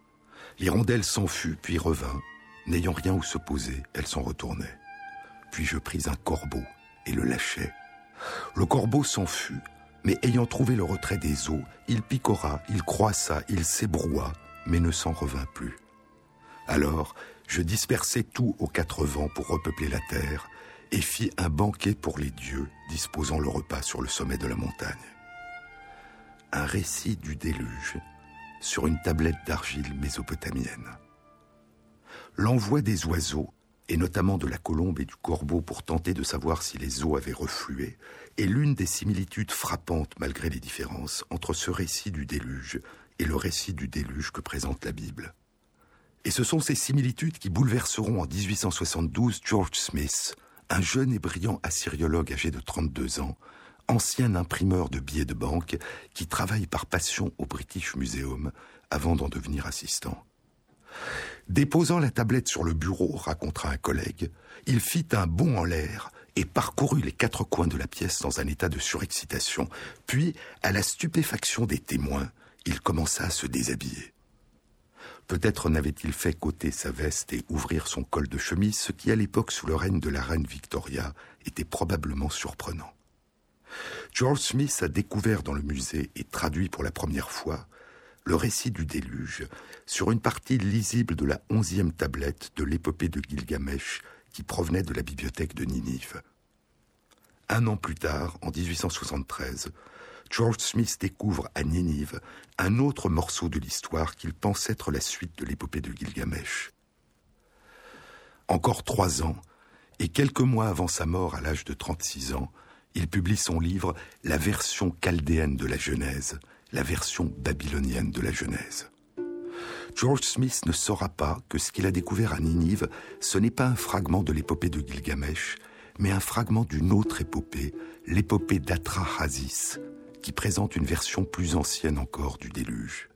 L'hirondelle s'en fut, puis revint. N'ayant rien où se poser, elle s'en retournait. Puis je pris un corbeau et le lâchai. Le corbeau s'en fut, mais ayant trouvé le retrait des eaux, il picora, il croissa, il s'ébroua, mais ne s'en revint plus. Alors, je dispersai tout aux quatre vents pour repeupler la terre, et fis un banquet pour les dieux, disposant le repas sur le sommet de la montagne. Un récit du déluge sur une tablette d'argile mésopotamienne. L'envoi des oiseaux, et notamment de la colombe et du corbeau pour tenter de savoir si les eaux avaient reflué, est l'une des similitudes frappantes malgré les différences entre ce récit du déluge et le récit du déluge que présente la Bible. Et ce sont ces similitudes qui bouleverseront en 1872 George Smith, un jeune et brillant assyriologue âgé de 32 ans, ancien imprimeur de billets de banque qui travaille par passion au British Museum avant d'en devenir assistant. Déposant la tablette sur le bureau, racontera un collègue, il fit un bond en l'air et parcourut les quatre coins de la pièce dans un état de surexcitation. Puis, à la stupéfaction des témoins, il commença à se déshabiller. Peut-être n'avait-il fait côter sa veste et ouvrir son col de chemise, ce qui à l'époque sous le règne de la reine Victoria était probablement surprenant. George Smith a découvert dans le musée et traduit pour la première fois le récit du déluge sur une partie lisible de la onzième tablette de l'épopée de Gilgamesh qui provenait de la bibliothèque de Ninive. Un an plus tard, en 1873, George Smith découvre à Ninive un autre morceau de l'histoire qu'il pense être la suite de l'épopée de Gilgamesh. Encore trois ans, et quelques mois avant sa mort à l'âge de 36 ans, il publie son livre La version chaldéenne de la Genèse, la version babylonienne de la Genèse. George Smith ne saura pas que ce qu'il a découvert à Ninive, ce n'est pas un fragment de l'épopée de Gilgamesh, mais un fragment d'une autre épopée, l'épopée d'Atrahasis, qui présente une version plus ancienne encore du déluge.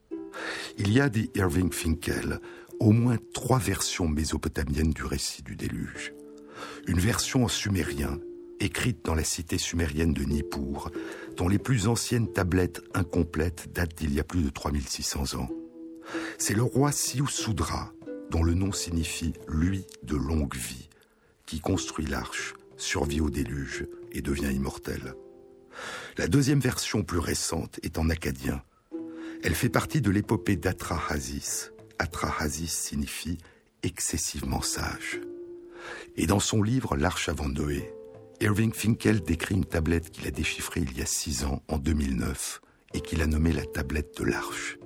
Il y a, dit Irving Finkel, au moins trois versions mésopotamiennes du récit du déluge. Une version en sumérien, écrite dans la cité sumérienne de Nippur, dont les plus anciennes tablettes incomplètes datent d'il y a plus de 3600 ans. C'est le roi Siusudra, dont le nom signifie lui de longue vie, qui construit l'arche, survit au déluge et devient immortel. La deuxième version plus récente est en acadien. Elle fait partie de l'épopée d'Atrahasis. Atrahasis signifie excessivement sage. Et dans son livre L'Arche avant Noé, Irving Finkel décrit une tablette qu'il a déchiffrée il y a six ans, en 2009, et qu'il a nommée la tablette de l'Arche.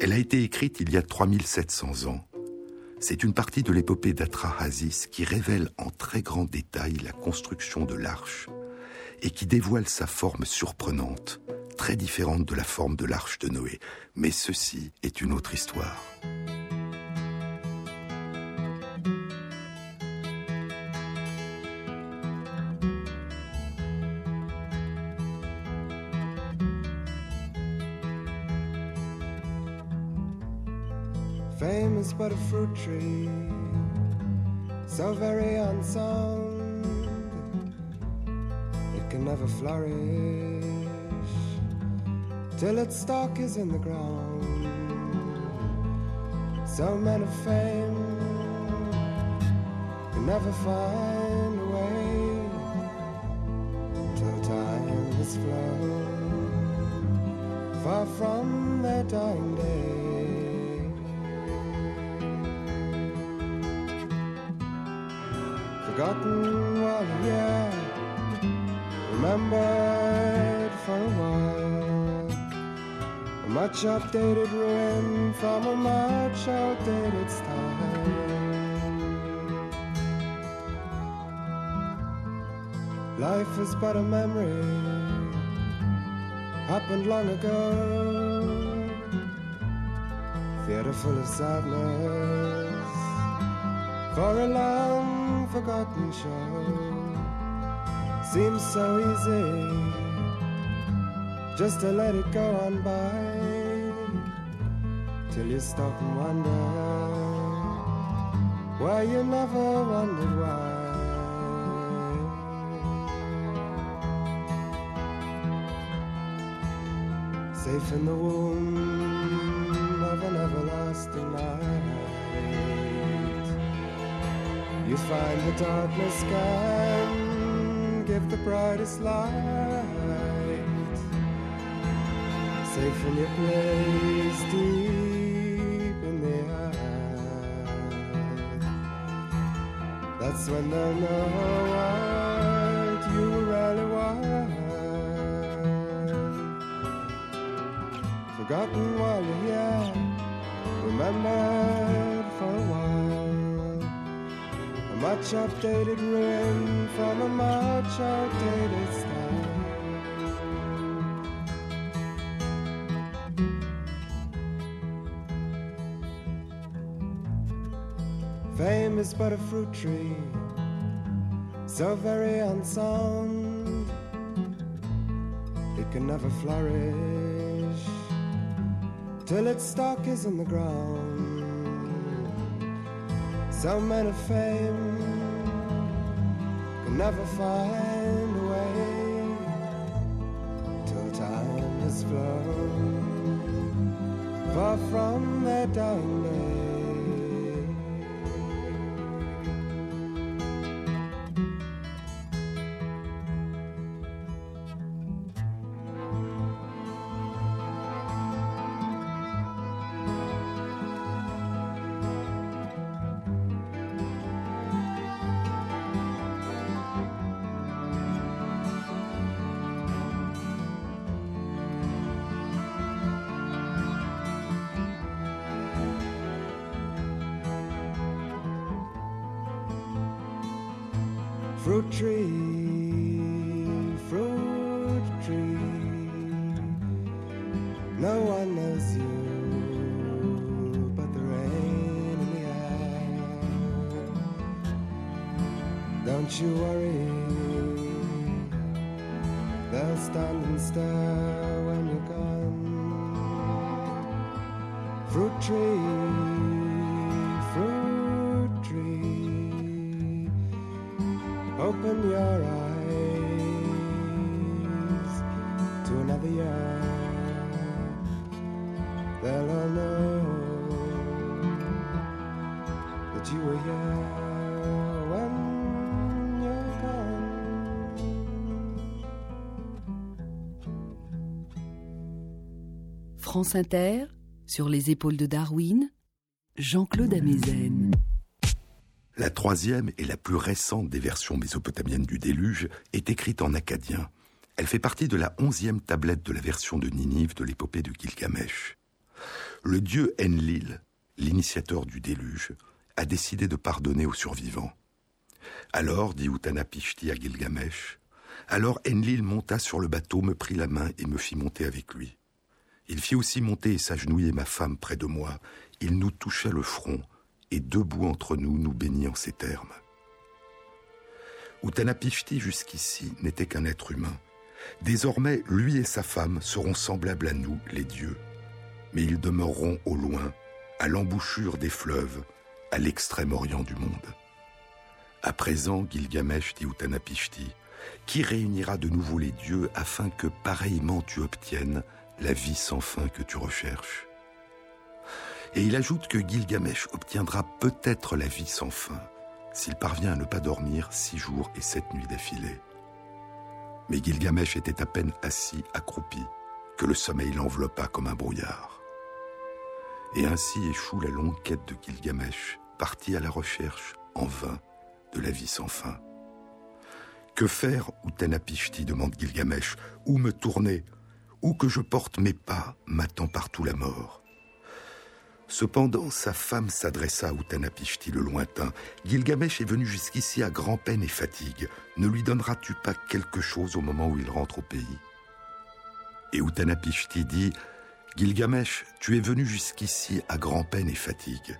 Elle a été écrite il y a 3700 ans. C'est une partie de l'épopée d'Atrahasis qui révèle en très grand détail la construction de l'arche et qui dévoile sa forme surprenante, très différente de la forme de l'arche de Noé. Mais ceci est une autre histoire. Fame is but a fruit tree, so very unsound, it can never flourish till its stalk is in the ground. So men of fame can never find a way till time has flown far from their dying day. Forgotten while yeah, remembered for a while. A much updated ruin from a much outdated style. Life is but a memory, happened long ago. Theater full of sadness for a long forgotten show. Seems so easy just to let it go on by till you stop and wonder why you never wondered why. Safe in the womb You find the darkness can give the brightest light. Safe in your place deep in the earth. That's when they'll know what you were really want. Forgotten while you're here, remembered much updated ruin from a much outdated style. Fame is but a fruit tree, so very unsound. It can never flourish till its stalk is in the ground. So men of fame never find a way till time has flown. Far from their dying Fruit tree, fruit tree. No one knows you but the rain in the air. Don't you worry, they'll stand and stare when you're gone. Fruit tree, to another year. They'll all know that you were here when you're gone. France Inter, sur les épaules de Darwin, Jean-Claude Amezen. La troisième et la plus récente des versions mésopotamiennes du déluge est écrite en acadien. Elle fait partie de la onzième tablette de la version de Ninive de l'épopée de Gilgamesh. Le dieu Enlil, l'initiateur du déluge, a décidé de pardonner aux survivants. Alors, dit Utanapishti à Gilgamesh, alors Enlil monta sur le bateau, me prit la main et me fit monter avec lui. Il fit aussi monter et s'agenouiller ma femme près de moi. Il nous toucha le front, et debout entre nous nous bénit en ces termes. Utanapishti jusqu'ici n'était qu'un être humain. Désormais, lui et sa femme seront semblables à nous, les dieux. Mais ils demeureront au loin, à l'embouchure des fleuves, à l'extrême orient du monde. À présent, Gilgamesh dit Utanapishti, qui réunira de nouveau les dieux afin que pareillement tu obtiennes la vie sans fin que tu recherches? Et il ajoute que Gilgamesh obtiendra peut-être la vie sans fin s'il parvient à ne pas dormir six jours et sept nuits d'affilée. Mais Gilgamesh était à peine assis, accroupi, que le sommeil l'enveloppa comme un brouillard. Et ainsi échoue la longue quête de Gilgamesh, parti à la recherche, en vain, de la vie sans fin. Que faire, Utanapishti demande Gilgamesh, où me tourner? Où que je porte mes pas, m'attend partout la mort. Cependant, sa femme s'adressa à Utanapishti le lointain. Gilgamesh est venu jusqu'ici à grand-peine et fatigue. Ne lui donneras-tu pas quelque chose au moment où il rentre au pays? Et Utanapishti dit Gilgamesh, tu es venu jusqu'ici à grand-peine et fatigue.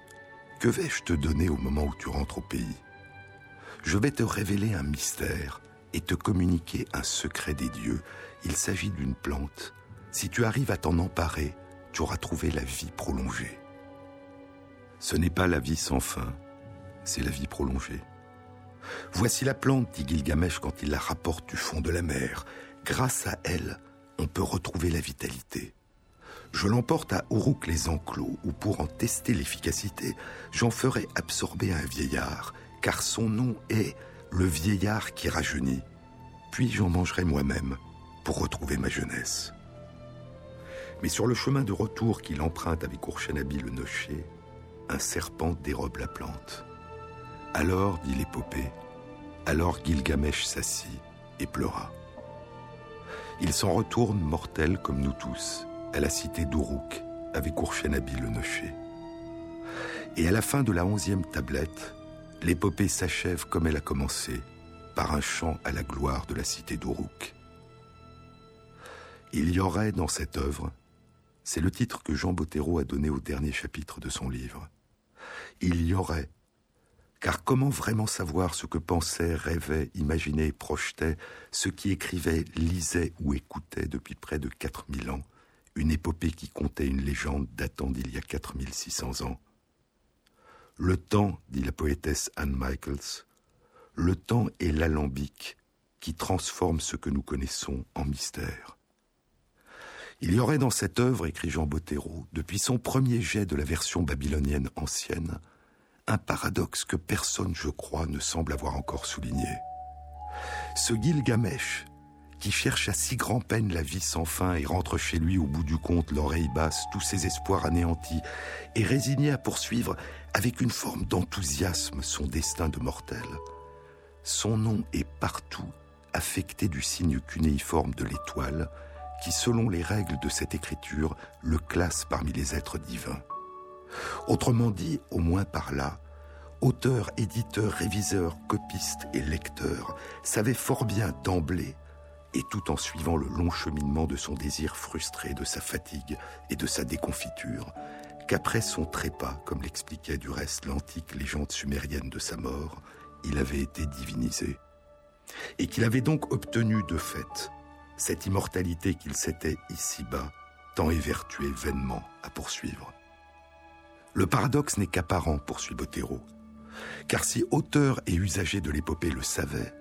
Que vais-je te donner au moment où tu rentres au pays? Je vais te révéler un mystère et te communiquer un secret des dieux. Il s'agit d'une plante. Si tu arrives à t'en emparer, tu auras trouvé la vie prolongée. Ce n'est pas la vie sans fin, c'est la vie prolongée. Voici la plante, dit Gilgamesh quand il la rapporte du fond de la mer. Grâce à elle, on peut retrouver la vitalité. Je l'emporte à Uruk les enclos, où pour en tester l'efficacité, j'en ferai absorber un vieillard, car son nom est le vieillard qui rajeunit. Puis j'en mangerai moi-même pour retrouver ma jeunesse. Mais sur le chemin de retour qu'il emprunte avec Urshanabi le nocher, un serpent dérobe la plante. Alors, dit l'épopée, alors Gilgamesh s'assit et pleura. Il s'en retourne mortel comme nous tous, à la cité d'Uruk, avec Urshanabi le nocher. Et à la fin de la onzième tablette, l'épopée s'achève comme elle a commencé, par un chant à la gloire de la cité d'Uruk. Il y aurait dans cette œuvre, c'est le titre que Jean Bottero a donné au dernier chapitre de son livre. Il y aurait, car comment vraiment savoir ce que pensait, rêvait, imaginait, projetait, ce qui écrivait, lisait ou écoutait depuis près de 4000 ans, une épopée qui comptait une légende datant d'il y a 4600 ans? Le temps, dit la poétesse Anne Michaels, le temps est l'alambic qui transforme ce que nous connaissons en mystère. Il y aurait dans cette œuvre, écrit Jean Bottero, depuis son premier jet de la version babylonienne ancienne, un paradoxe que personne, je crois, ne semble avoir encore souligné. Ce Gilgamesh, qui cherche à si grand peine la vie sans fin et rentre chez lui au bout du compte l'oreille basse, tous ses espoirs anéantis, et résigné à poursuivre avec une forme d'enthousiasme son destin de mortel. Son nom est partout affecté du signe cunéiforme de l'étoile, qui, selon les règles de cette écriture, le classe parmi les êtres divins. Autrement dit, au moins par là, auteur, éditeur, réviseur, copiste et lecteur savaient fort bien d'emblée et tout en suivant le long cheminement de son désir frustré, de sa fatigue et de sa déconfiture, qu'après son trépas, comme l'expliquait du reste l'antique légende sumérienne de sa mort, il avait été divinisé, et qu'il avait donc obtenu de fait cette immortalité qu'il s'était ici-bas tant évertué vainement à poursuivre. Le paradoxe n'est qu'apparent, poursuit Bottero, car si auteur et usager de l'épopée le savait,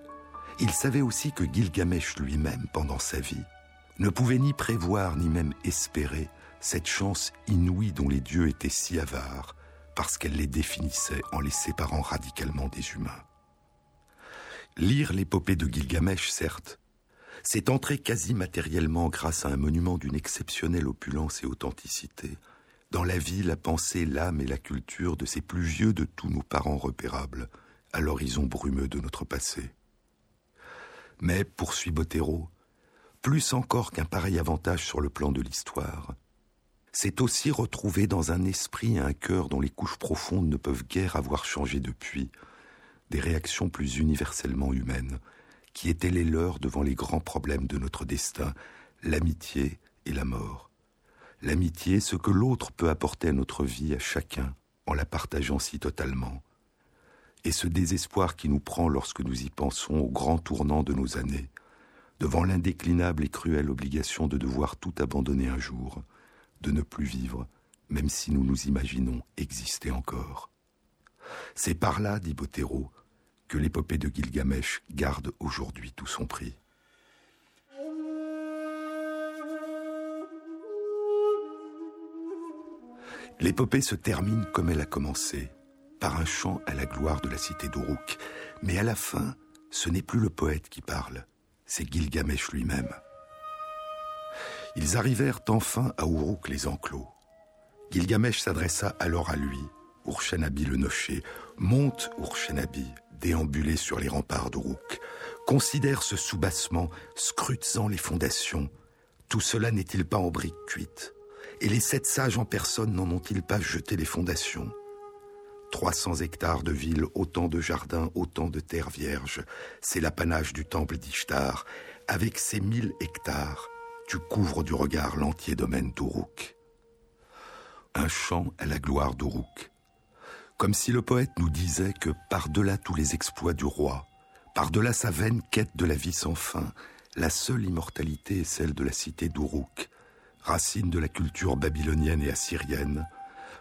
il savait aussi que Gilgamesh lui-même, pendant sa vie, ne pouvait ni prévoir ni même espérer cette chance inouïe dont les dieux étaient si avares, parce qu'elle les définissait en les séparant radicalement des humains. Lire l'épopée de Gilgamesh, certes, c'est entrer quasi matériellement grâce à un monument d'une exceptionnelle opulence et authenticité, dans la vie, la pensée, l'âme et la culture de ces plus vieux de tous nos parents repérables, à l'horizon brumeux de notre passé. Mais, poursuit Bottero, plus encore qu'un pareil avantage sur le plan de l'histoire, c'est aussi retrouver dans un esprit et un cœur dont les couches profondes ne peuvent guère avoir changé depuis, des réactions plus universellement humaines, qui étaient les leurs devant les grands problèmes de notre destin, l'amitié et la mort. L'amitié, ce que l'autre peut apporter à notre vie, à chacun, en la partageant si totalement. Et ce désespoir qui nous prend lorsque nous y pensons au grand tournant de nos années, devant l'indéclinable et cruelle obligation de devoir tout abandonner un jour, de ne plus vivre, même si nous nous imaginons exister encore. C'est par là, dit Bottero, que l'épopée de Gilgamesh garde aujourd'hui tout son prix. L'épopée se termine comme elle a commencé, par un chant à la gloire de la cité d'Uruk. Mais à la fin, ce n'est plus le poète qui parle, c'est Gilgamesh lui-même. Ils arrivèrent enfin à Uruk les enclos. Gilgamesh s'adressa alors à lui, Urshenabi le nocher. Monte, Urshenabi, déambulé sur les remparts d'Uruk. Considère ce soubassement, scrutant les fondations. Tout cela n'est-il pas en briques cuites? Et les sept sages en personne n'en ont-ils pas jeté les fondations? 300 hectares de villes, autant de jardins, autant de terres vierges. C'est l'apanage du temple d'Ishtar. Avec ces mille hectares, tu couvres du regard l'entier domaine d'Uruk. Un chant à la gloire d'Uruk. Comme si le poète nous disait que par-delà tous les exploits du roi, par-delà sa vaine quête de la vie sans fin, la seule immortalité est celle de la cité d'Uruk, racine de la culture babylonienne et assyrienne,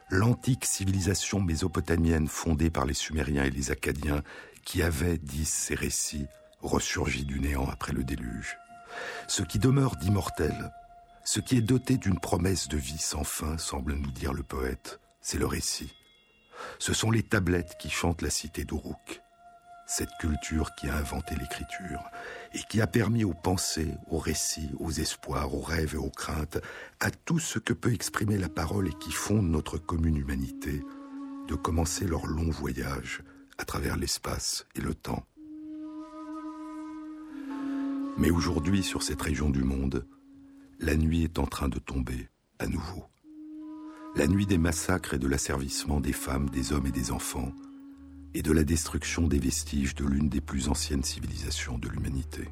l'antique civilisation mésopotamienne fondée par les Sumériens et les Acadiens qui avaient, disent ces récits, ressurgi du néant après le déluge. Ce qui demeure d'immortel, ce qui est doté d'une promesse de vie sans fin, semble nous dire le poète, c'est le récit. Ce sont les tablettes qui chantent la cité d'Uruk, cette culture qui a inventé l'écriture et qui a permis aux pensées, aux récits, aux espoirs, aux rêves et aux craintes, à tout ce que peut exprimer la parole et qui fonde notre commune humanité, de commencer leur long voyage à travers l'espace et le temps. Mais aujourd'hui, sur cette région du monde, la nuit est en train de tomber à nouveau. La nuit des massacres et de l'asservissement des femmes, des hommes et des enfants, et de la destruction des vestiges de l'une des plus anciennes civilisations de l'humanité.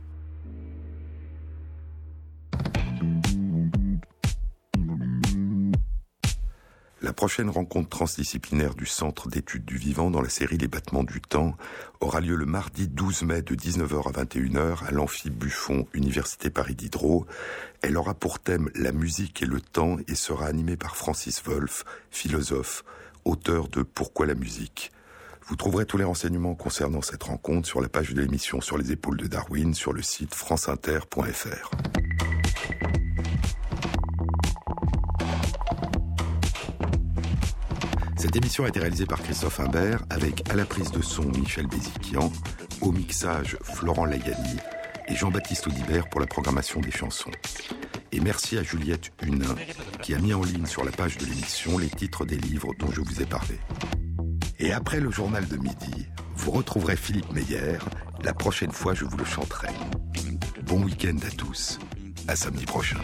La prochaine rencontre transdisciplinaire du Centre d'études du vivant dans la série Les battements du temps aura lieu le mardi 12 mai de 19h à 21h à l'Amphi Buffon, Université Paris Diderot. Elle aura pour thème la musique et le temps et sera animée par Francis Wolff, philosophe, auteur de Pourquoi la musique vous trouverez tous les renseignements concernant cette rencontre sur la page de l'émission Sur les épaules de Darwin sur le site franceinter.fr. Cette émission a été réalisée par Christophe Imbert avec à la prise de son Michel Béziquian, au mixage Florent Lagani et Jean-Baptiste Audibert pour la programmation des chansons. Et merci à Juliette Hunin qui a mis en ligne sur la page de l'émission les titres des livres dont je vous ai parlé. Et après le journal de midi, vous retrouverez Philippe Meyer. La prochaine fois, je vous le chanterai. Bon week-end à tous. À samedi prochain.